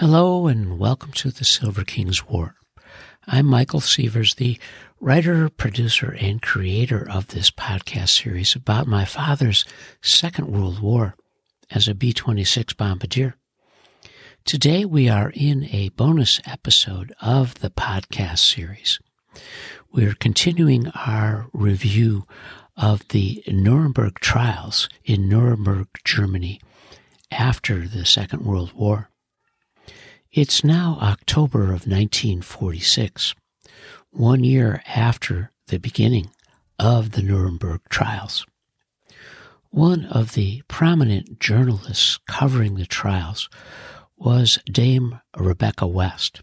Hello and welcome to the Silver King's War. I'm Michael Sievers, the writer, producer, and creator of this podcast series about my father's Second World War as a B 26 bombardier. Today we are in a bonus episode of the podcast series. We're continuing our review of the Nuremberg trials in Nuremberg, Germany after the Second World War. It's now October of 1946, one year after the beginning of the Nuremberg trials. One of the prominent journalists covering the trials was Dame Rebecca West.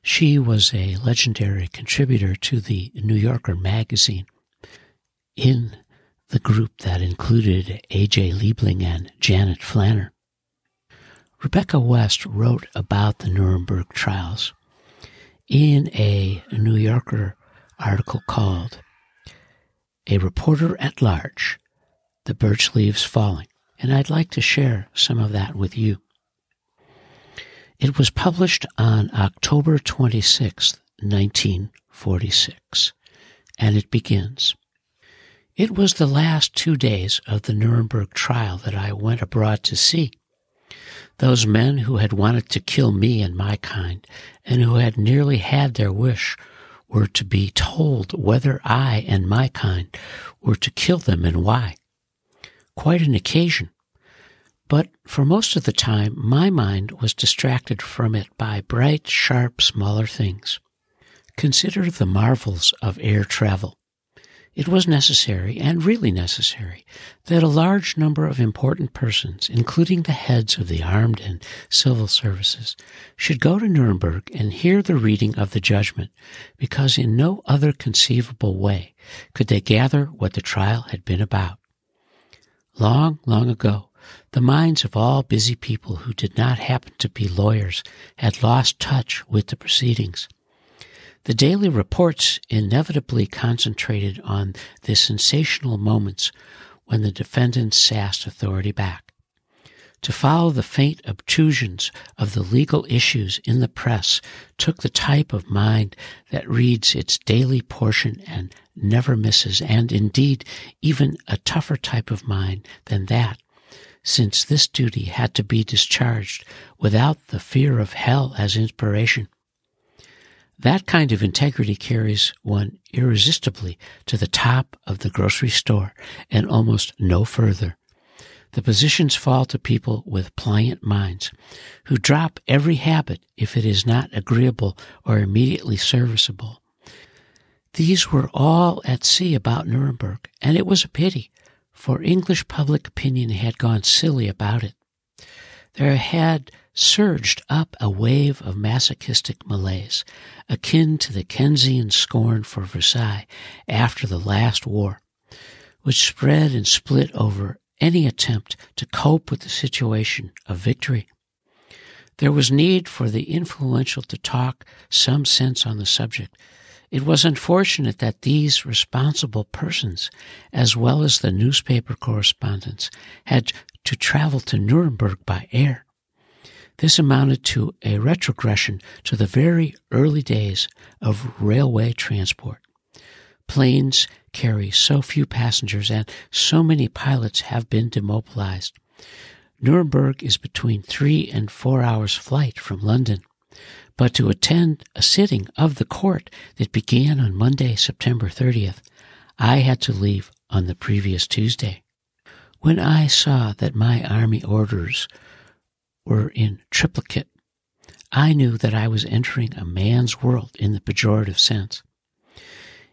She was a legendary contributor to the New Yorker magazine in the group that included A.J. Liebling and Janet Flanner. Rebecca West wrote about the Nuremberg trials in a New Yorker article called A Reporter at Large The Birch Leaves Falling. And I'd like to share some of that with you. It was published on October 26, 1946, and it begins. It was the last two days of the Nuremberg trial that I went abroad to see. Those men who had wanted to kill me and my kind, and who had nearly had their wish, were to be told whether I and my kind were to kill them and why. Quite an occasion. But for most of the time, my mind was distracted from it by bright, sharp, smaller things. Consider the marvels of air travel. It was necessary, and really necessary, that a large number of important persons, including the heads of the armed and civil services, should go to Nuremberg and hear the reading of the judgment, because in no other conceivable way could they gather what the trial had been about. Long, long ago, the minds of all busy people who did not happen to be lawyers had lost touch with the proceedings. The daily reports inevitably concentrated on the sensational moments when the defendants sassed authority back. To follow the faint obtrusions of the legal issues in the press took the type of mind that reads its daily portion and never misses, and indeed even a tougher type of mind than that, since this duty had to be discharged without the fear of hell as inspiration. That kind of integrity carries one irresistibly to the top of the grocery store and almost no further. The positions fall to people with pliant minds, who drop every habit if it is not agreeable or immediately serviceable. These were all at sea about Nuremberg, and it was a pity, for English public opinion had gone silly about it. There had surged up a wave of masochistic malaise, akin to the Keynesian scorn for Versailles after the last war, which spread and split over any attempt to cope with the situation of victory. There was need for the influential to talk some sense on the subject. It was unfortunate that these responsible persons, as well as the newspaper correspondents, had to travel to Nuremberg by air. This amounted to a retrogression to the very early days of railway transport. Planes carry so few passengers and so many pilots have been demobilized. Nuremberg is between three and four hours flight from London. But to attend a sitting of the court that began on Monday, September 30th, I had to leave on the previous Tuesday. When I saw that my army orders were in triplicate, I knew that I was entering a man's world in the pejorative sense.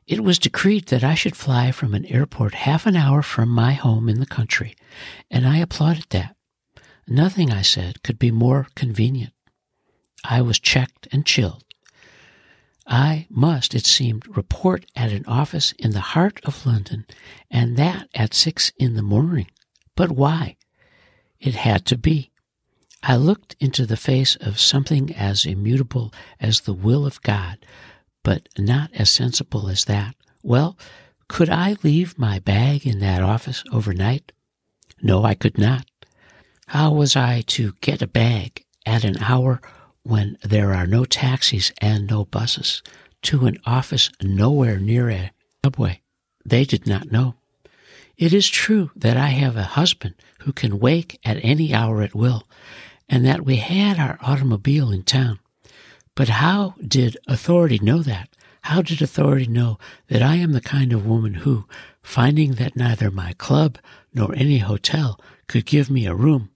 It was decreed that I should fly from an airport half an hour from my home in the country, and I applauded that. Nothing, I said, could be more convenient. I was checked and chilled. I must, it seemed, report at an office in the heart of London, and that at six in the morning. But why? It had to be. I looked into the face of something as immutable as the will of God, but not as sensible as that. Well, could I leave my bag in that office overnight? No, I could not. How was I to get a bag at an hour when there are no taxis and no buses to an office nowhere near a subway. They did not know. It is true that I have a husband who can wake at any hour at will, and that we had our automobile in town. But how did authority know that? How did authority know that I am the kind of woman who, finding that neither my club nor any hotel could give me a room,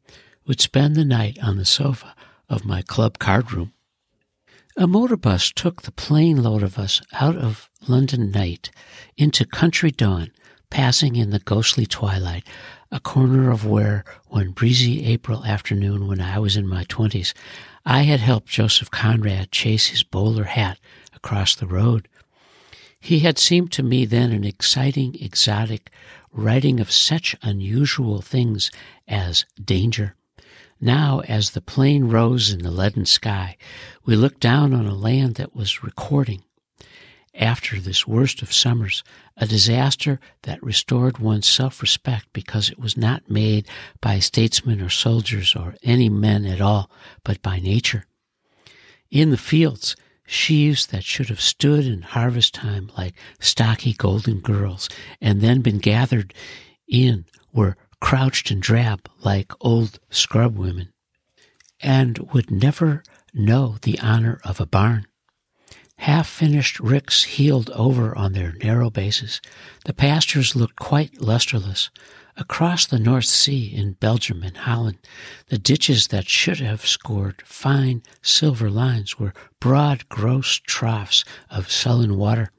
would spend the night on the sofa of my club card room? A motor bus took the plane load of us out of London night into country dawn, passing in the ghostly twilight, a corner of where, one breezy April afternoon when I was in my twenties, I had helped Joseph Conrad chase his bowler hat across the road. He had seemed to me then an exciting, exotic, writing of such unusual things as danger. Now, as the plane rose in the leaden sky, we looked down on a land that was recording, after this worst of summers, a disaster that restored one's self respect because it was not made by statesmen or soldiers or any men at all, but by nature. In the fields, sheaves that should have stood in harvest time like stocky golden girls and then been gathered in were crouched and drab like old scrub women and would never know the honor of a barn. Half finished ricks heeled over on their narrow bases. The pastures looked quite lusterless. Across the North Sea in Belgium and Holland, the ditches that should have scored fine silver lines were broad, gross troughs of sullen water.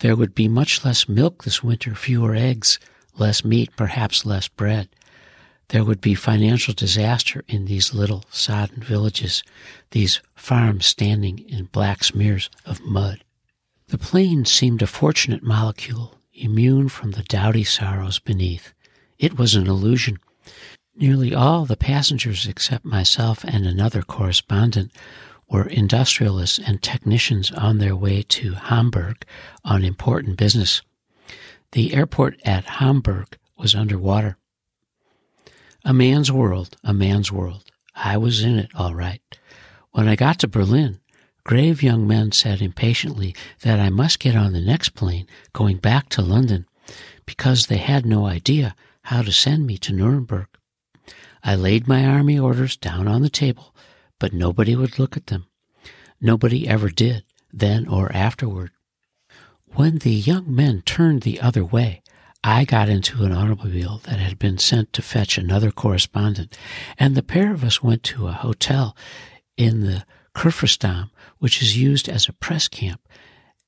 There would be much less milk this winter, fewer eggs, less meat, perhaps less bread. There would be financial disaster in these little sodden villages, these farms standing in black smears of mud. The plane seemed a fortunate molecule immune from the dowdy sorrows beneath. It was an illusion. Nearly all the passengers except myself and another correspondent were industrialists and technicians on their way to Hamburg on important business. The airport at Hamburg was underwater. A man's world, a man's world. I was in it all right. When I got to Berlin, Grave young men said impatiently that I must get on the next plane going back to London because they had no idea how to send me to Nuremberg. I laid my army orders down on the table, but nobody would look at them. Nobody ever did, then or afterward. When the young men turned the other way, I got into an automobile that had been sent to fetch another correspondent, and the pair of us went to a hotel in the Kurfürstendamm which is used as a press camp,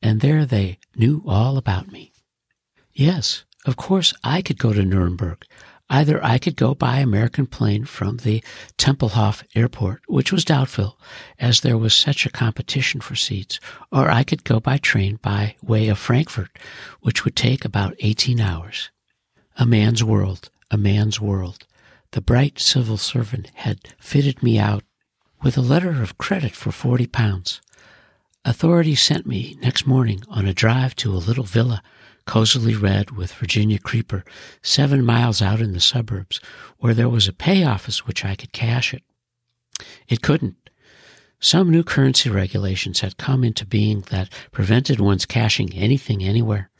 and there they knew all about me. Yes, of course I could go to Nuremberg. Either I could go by American plane from the Tempelhof airport, which was doubtful, as there was such a competition for seats, or I could go by train by way of Frankfurt, which would take about 18 hours. A man's world, a man's world. The bright civil servant had fitted me out with a letter of credit for 40 pounds. Authorities sent me next morning on a drive to a little villa, cozily red with Virginia creeper, seven miles out in the suburbs, where there was a pay office which I could cash it. It couldn't. Some new currency regulations had come into being that prevented one's cashing anything anywhere.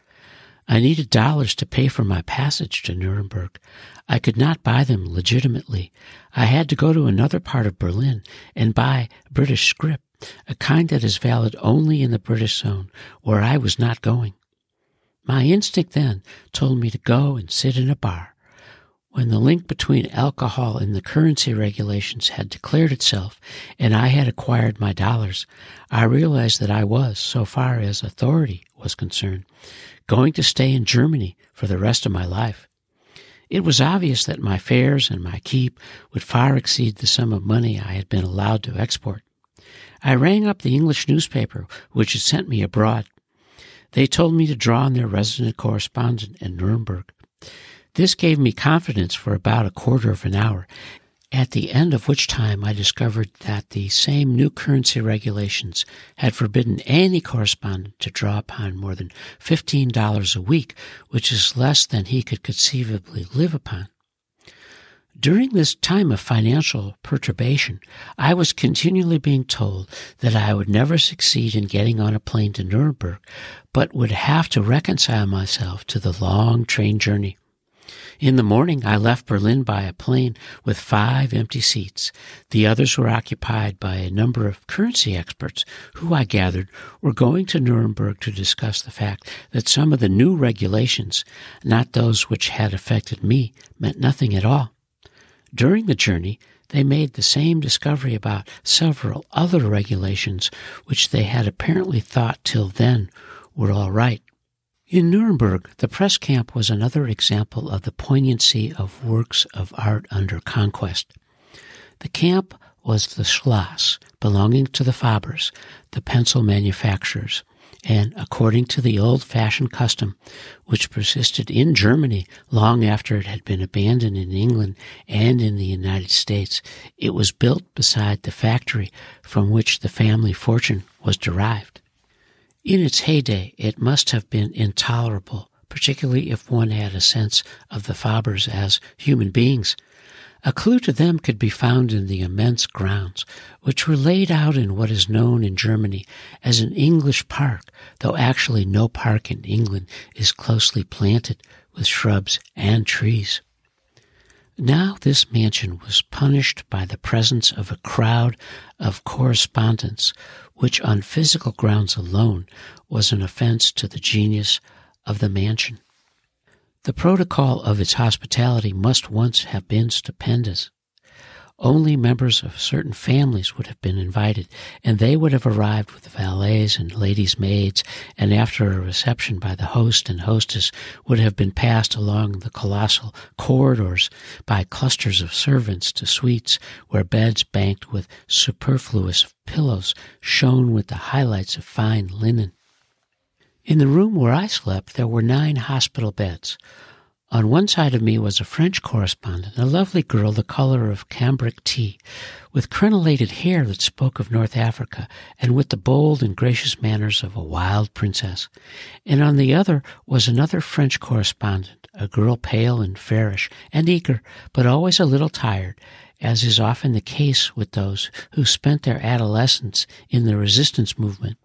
I needed dollars to pay for my passage to Nuremberg. I could not buy them legitimately. I had to go to another part of Berlin and buy British scrip a kind that is valid only in the British zone, where I was not going. My instinct then told me to go and sit in a bar. When the link between alcohol and the currency regulations had declared itself and I had acquired my dollars, I realized that I was, so far as authority was concerned, going to stay in Germany for the rest of my life. It was obvious that my fares and my keep would far exceed the sum of money I had been allowed to export. I rang up the English newspaper which had sent me abroad. They told me to draw on their resident correspondent in Nuremberg. This gave me confidence for about a quarter of an hour, at the end of which time I discovered that the same new currency regulations had forbidden any correspondent to draw upon more than $15 a week, which is less than he could conceivably live upon. During this time of financial perturbation, I was continually being told that I would never succeed in getting on a plane to Nuremberg, but would have to reconcile myself to the long train journey. In the morning, I left Berlin by a plane with five empty seats. The others were occupied by a number of currency experts who, I gathered, were going to Nuremberg to discuss the fact that some of the new regulations, not those which had affected me, meant nothing at all. During the journey, they made the same discovery about several other regulations which they had apparently thought till then were all right. In Nuremberg, the press camp was another example of the poignancy of works of art under conquest. The camp was the Schloss, belonging to the Fabers, the pencil manufacturers, and according to the old fashioned custom, which persisted in Germany long after it had been abandoned in England and in the United States, it was built beside the factory from which the family fortune was derived. In its heyday, it must have been intolerable, particularly if one had a sense of the Fabers as human beings a clue to them could be found in the immense grounds, which were laid out in what is known in Germany as an English park, though actually no park in England is closely planted with shrubs and trees. Now this mansion was punished by the presence of a crowd of correspondents, which on physical grounds alone was an offense to the genius of the mansion. The protocol of its hospitality must once have been stupendous. Only members of certain families would have been invited, and they would have arrived with valets and ladies' maids, and after a reception by the host and hostess would have been passed along the colossal corridors by clusters of servants to suites where beds banked with superfluous pillows shone with the highlights of fine linen. In the room where I slept, there were nine hospital beds. On one side of me was a French correspondent, a lovely girl the color of cambric tea, with crenellated hair that spoke of North Africa, and with the bold and gracious manners of a wild princess. And on the other was another French correspondent, a girl pale and fairish and eager, but always a little tired, as is often the case with those who spent their adolescence in the resistance movement.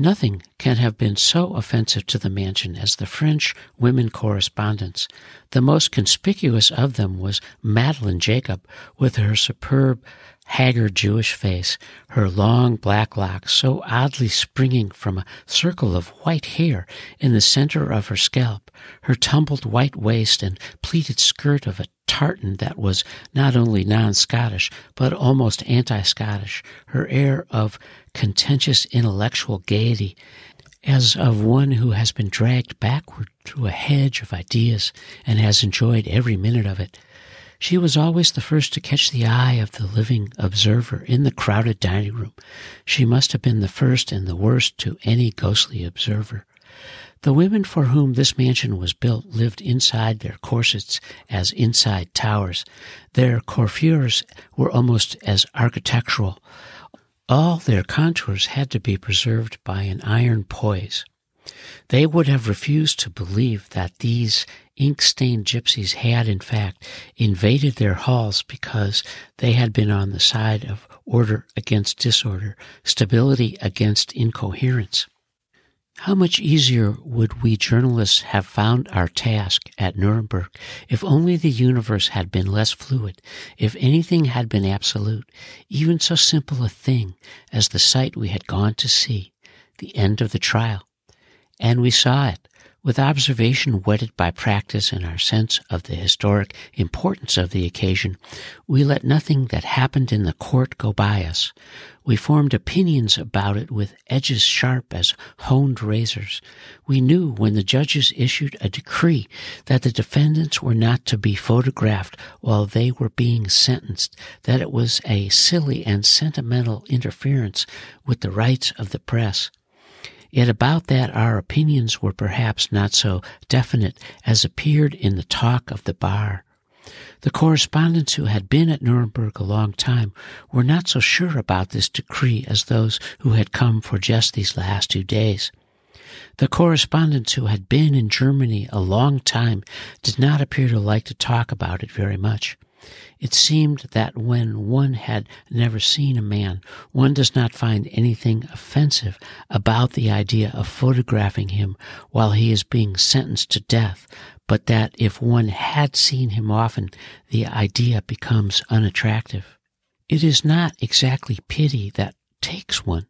Nothing can have been so offensive to the mansion as the French women correspondents. The most conspicuous of them was Madeleine Jacob, with her superb, haggard Jewish face, her long black locks so oddly springing from a circle of white hair in the center of her scalp, her tumbled white waist and pleated skirt of a tartan that was not only non Scottish, but almost anti Scottish, her air of contentious intellectual gaiety, as of one who has been dragged backward through a hedge of ideas and has enjoyed every minute of it. She was always the first to catch the eye of the living observer in the crowded dining room. She must have been the first and the worst to any ghostly observer. The women for whom this mansion was built lived inside their corsets as inside towers. Their coiffures were almost as architectural. All their contours had to be preserved by an iron poise. They would have refused to believe that these ink stained gypsies had, in fact, invaded their halls because they had been on the side of order against disorder, stability against incoherence. How much easier would we journalists have found our task at Nuremberg if only the universe had been less fluid, if anything had been absolute, even so simple a thing as the sight we had gone to see, the end of the trial. And we saw it, with observation whetted by practice and our sense of the historic importance of the occasion, we let nothing that happened in the court go by us. We formed opinions about it with edges sharp as honed razors. We knew when the judges issued a decree that the defendants were not to be photographed while they were being sentenced, that it was a silly and sentimental interference with the rights of the press. Yet about that our opinions were perhaps not so definite as appeared in the talk of the bar. The correspondents who had been at Nuremberg a long time were not so sure about this decree as those who had come for just these last two days. The correspondents who had been in Germany a long time did not appear to like to talk about it very much. It seemed that when one had never seen a man, one does not find anything offensive about the idea of photographing him while he is being sentenced to death, but that if one had seen him often, the idea becomes unattractive. It is not exactly pity that takes one.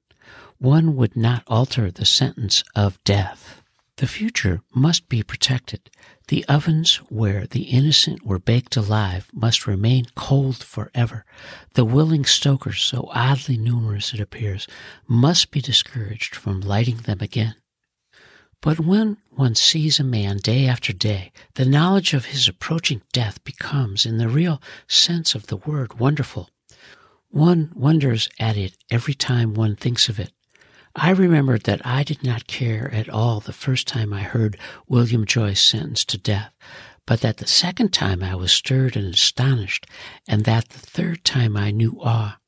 One would not alter the sentence of death. The future must be protected. The ovens where the innocent were baked alive must remain cold forever. The willing stokers, so oddly numerous it appears, must be discouraged from lighting them again. But when one sees a man day after day, the knowledge of his approaching death becomes, in the real sense of the word, wonderful. One wonders at it every time one thinks of it. I remembered that I did not care at all the first time I heard William Joyce sentenced to death, but that the second time I was stirred and astonished, and that the third time I knew awe.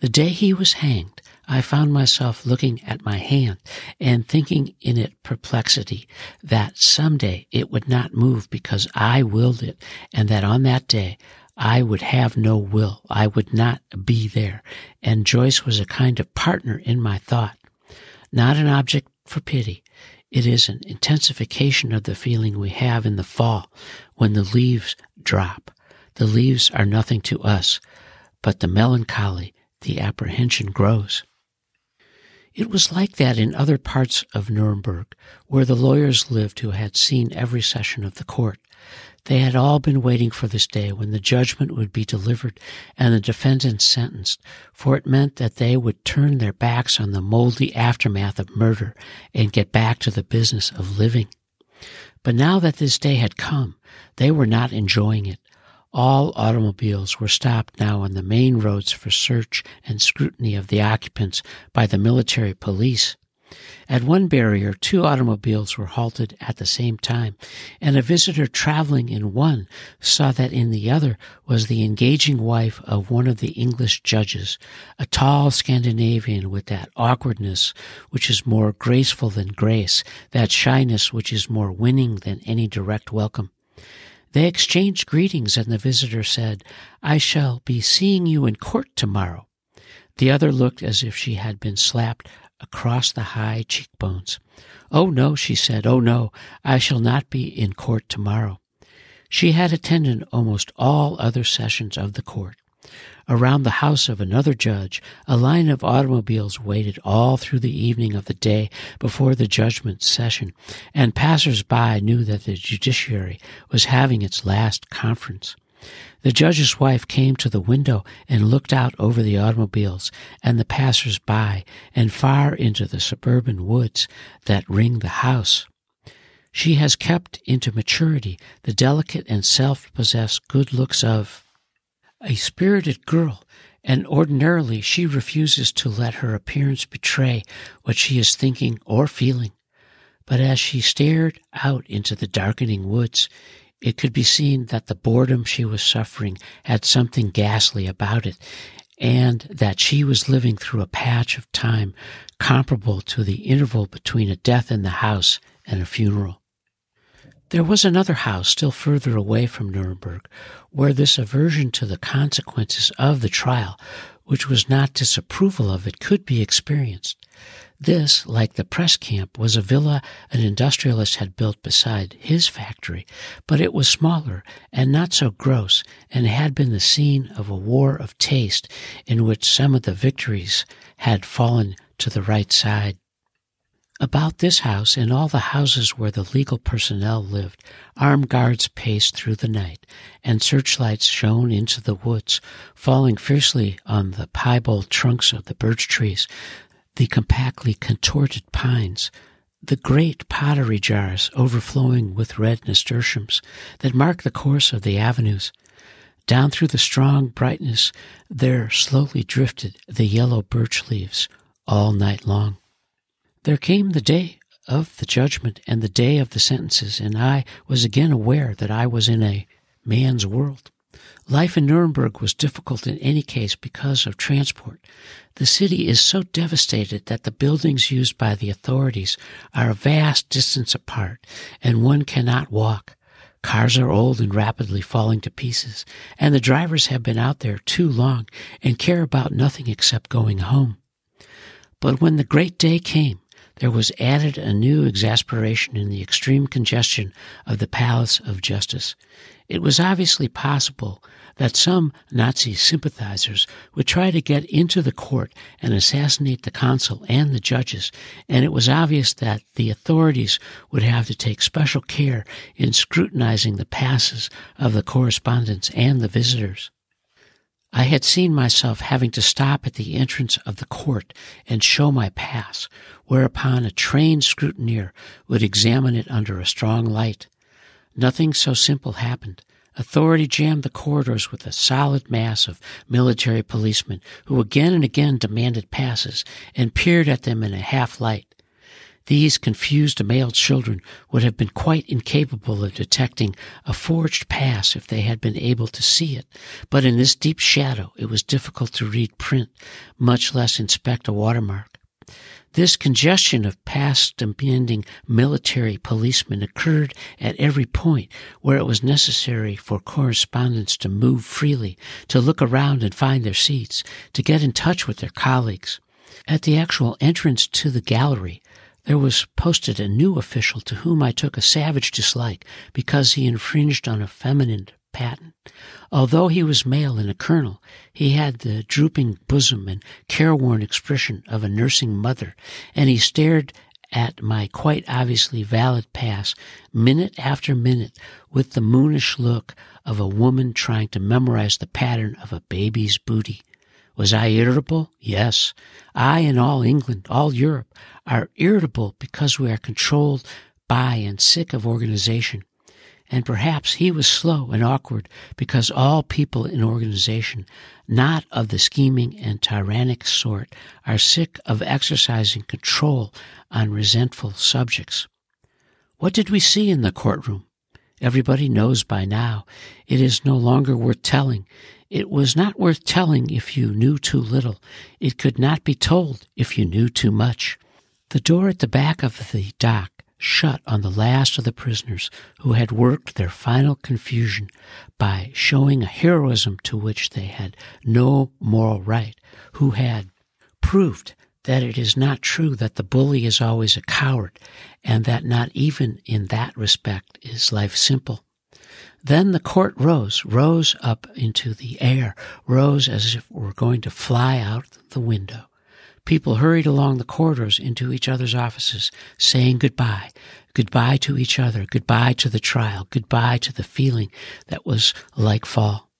The day he was hanged, I found myself looking at my hand and thinking in it perplexity that some day it would not move because I willed it, and that on that day I would have no will. I would not be there. And Joyce was a kind of partner in my thought, not an object for pity. It is an intensification of the feeling we have in the fall when the leaves drop. The leaves are nothing to us, but the melancholy, the apprehension grows. It was like that in other parts of Nuremberg, where the lawyers lived who had seen every session of the court. They had all been waiting for this day when the judgment would be delivered and the defendants sentenced, for it meant that they would turn their backs on the moldy aftermath of murder and get back to the business of living. But now that this day had come, they were not enjoying it. All automobiles were stopped now on the main roads for search and scrutiny of the occupants by the military police. At one barrier, two automobiles were halted at the same time, and a visitor traveling in one saw that in the other was the engaging wife of one of the English judges, a tall Scandinavian with that awkwardness which is more graceful than grace, that shyness which is more winning than any direct welcome. They exchanged greetings, and the visitor said, I shall be seeing you in court tomorrow. The other looked as if she had been slapped across the high cheekbones. Oh no, she said, oh no, I shall not be in court tomorrow. She had attended almost all other sessions of the court. Around the house of another judge, a line of automobiles waited all through the evening of the day before the judgment session, and passers-by knew that the judiciary was having its last conference. The judge's wife came to the window and looked out over the automobiles and the passers-by and far into the suburban woods that ring the house. She has kept into maturity the delicate and self-possessed good looks of a spirited girl, and ordinarily she refuses to let her appearance betray what she is thinking or feeling. But as she stared out into the darkening woods, it could be seen that the boredom she was suffering had something ghastly about it, and that she was living through a patch of time comparable to the interval between a death in the house and a funeral. There was another house still further away from Nuremberg where this aversion to the consequences of the trial, which was not disapproval of it, could be experienced. This, like the press camp, was a villa an industrialist had built beside his factory, but it was smaller and not so gross, and had been the scene of a war of taste in which some of the victories had fallen to the right side. About this house and all the houses where the legal personnel lived, armed guards paced through the night, and searchlights shone into the woods, falling fiercely on the piebald trunks of the birch trees, the compactly contorted pines, the great pottery jars overflowing with red nasturtiums that mark the course of the avenues. Down through the strong brightness there slowly drifted the yellow birch leaves all night long. There came the day of the judgment and the day of the sentences, and I was again aware that I was in a man's world. Life in Nuremberg was difficult in any case because of transport. The city is so devastated that the buildings used by the authorities are a vast distance apart and one cannot walk. Cars are old and rapidly falling to pieces, and the drivers have been out there too long and care about nothing except going home. But when the great day came, there was added a new exasperation in the extreme congestion of the Palace of Justice. It was obviously possible that some Nazi sympathizers would try to get into the court and assassinate the consul and the judges, and it was obvious that the authorities would have to take special care in scrutinizing the passes of the correspondents and the visitors. I had seen myself having to stop at the entrance of the court and show my pass, whereupon a trained scrutineer would examine it under a strong light. Nothing so simple happened. Authority jammed the corridors with a solid mass of military policemen who again and again demanded passes and peered at them in a half light. These confused male children would have been quite incapable of detecting a forged pass if they had been able to see it, but in this deep shadow it was difficult to read print, much less inspect a watermark. This congestion of past demanding military policemen occurred at every point where it was necessary for correspondents to move freely, to look around and find their seats, to get in touch with their colleagues. At the actual entrance to the gallery, there was posted a new official to whom I took a savage dislike because he infringed on a feminine patent. Although he was male and a colonel, he had the drooping bosom and careworn expression of a nursing mother, and he stared at my quite obviously valid pass minute after minute with the moonish look of a woman trying to memorize the pattern of a baby's booty. Was I irritable? Yes. I and all England, all Europe, are irritable because we are controlled by and sick of organization and perhaps he was slow and awkward because all people in organization, not of the scheming and tyrannic sort, are sick of exercising control on resentful subjects. What did we see in the courtroom? Everybody knows by now. It is no longer worth telling. It was not worth telling if you knew too little. It could not be told if you knew too much. The door at the back of the dock shut on the last of the prisoners who had worked their final confusion by showing a heroism to which they had no moral right, who had proved that it is not true that the bully is always a coward, and that not even in that respect is life simple. Then the court rose, rose up into the air, rose as if it were going to fly out the window. People hurried along the corridors into each other's offices, saying goodbye. Goodbye to each other. Goodbye to the trial. Goodbye to the feeling that was like fall.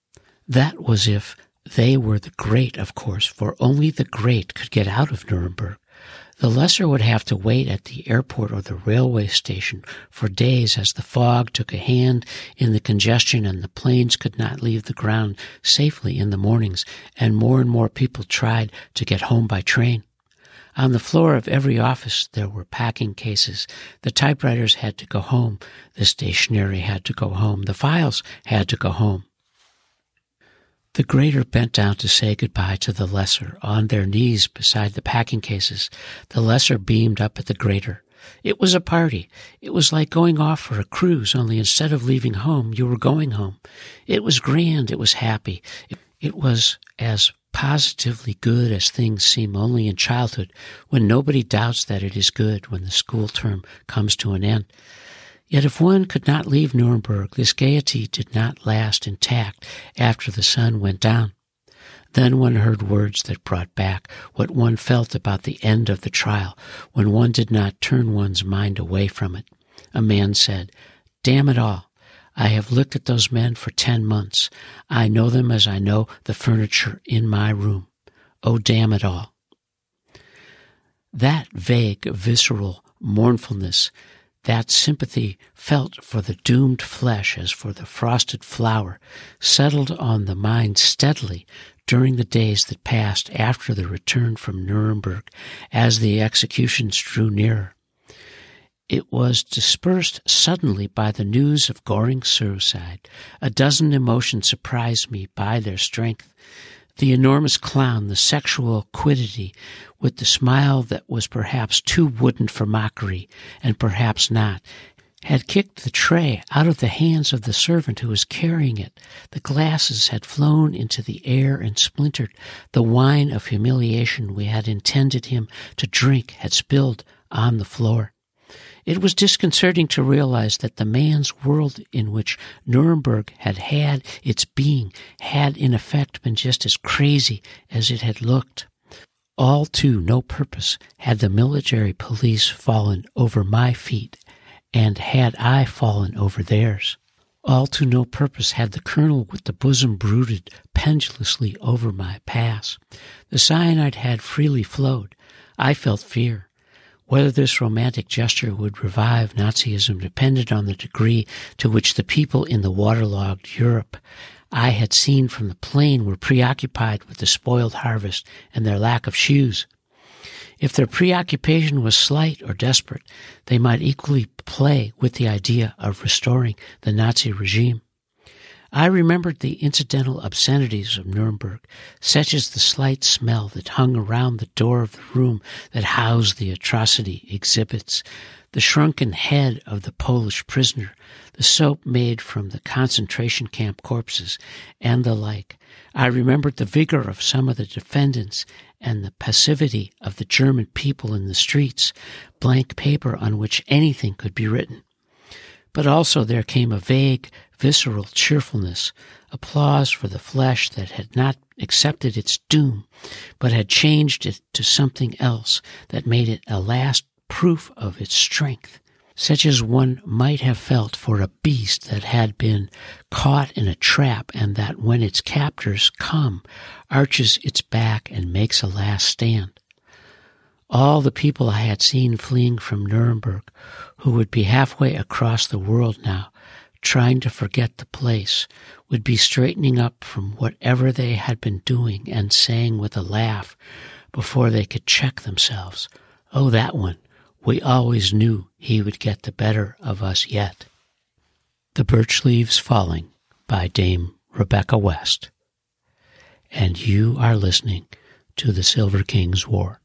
That was if they were the great, of course, for only the great could get out of Nuremberg. The lesser would have to wait at the airport or the railway station for days as the fog took a hand in the congestion and the planes could not leave the ground safely in the mornings and more and more people tried to get home by train. On the floor of every office there were packing cases. The typewriters had to go home. The stationery had to go home. The files had to go home. The greater bent down to say goodbye to the lesser on their knees beside the packing cases. The lesser beamed up at the greater. It was a party. It was like going off for a cruise, only instead of leaving home, you were going home. It was grand. It was happy. It, it was as positively good as things seem only in childhood when nobody doubts that it is good when the school term comes to an end. Yet if one could not leave Nuremberg, this gaiety did not last intact after the sun went down. Then one heard words that brought back what one felt about the end of the trial when one did not turn one's mind away from it. A man said, Damn it all. I have looked at those men for ten months. I know them as I know the furniture in my room. Oh, damn it all. That vague, visceral mournfulness that sympathy felt for the doomed flesh as for the frosted flower settled on the mind steadily during the days that passed after the return from Nuremberg as the executions drew nearer. it was dispersed suddenly by the news of Goring's suicide. A dozen emotions surprised me by their strength. The enormous clown, the sexual quiddity, with the smile that was perhaps too wooden for mockery, and perhaps not, had kicked the tray out of the hands of the servant who was carrying it. The glasses had flown into the air and splintered. The wine of humiliation we had intended him to drink had spilled on the floor. It was disconcerting to realize that the man's world in which Nuremberg had had its being had in effect been just as crazy as it had looked. All to no purpose had the military police fallen over my feet, and had I fallen over theirs. All to no purpose had the colonel with the bosom brooded pendulously over my pass. The cyanide had freely flowed. I felt fear. Whether this romantic gesture would revive Nazism depended on the degree to which the people in the waterlogged Europe I had seen from the plane were preoccupied with the spoiled harvest and their lack of shoes. If their preoccupation was slight or desperate, they might equally play with the idea of restoring the Nazi regime. I remembered the incidental obscenities of Nuremberg, such as the slight smell that hung around the door of the room that housed the atrocity exhibits, the shrunken head of the Polish prisoner, the soap made from the concentration camp corpses, and the like. I remembered the vigor of some of the defendants and the passivity of the German people in the streets, blank paper on which anything could be written. But also there came a vague, visceral cheerfulness, applause for the flesh that had not accepted its doom, but had changed it to something else that made it a last proof of its strength, such as one might have felt for a beast that had been caught in a trap and that when its captors come, arches its back and makes a last stand. All the people I had seen fleeing from Nuremberg who would be halfway across the world now, trying to forget the place, would be straightening up from whatever they had been doing and saying with a laugh before they could check themselves, Oh, that one. We always knew he would get the better of us yet. The Birch Leaves Falling by Dame Rebecca West. And you are listening to the Silver King's War.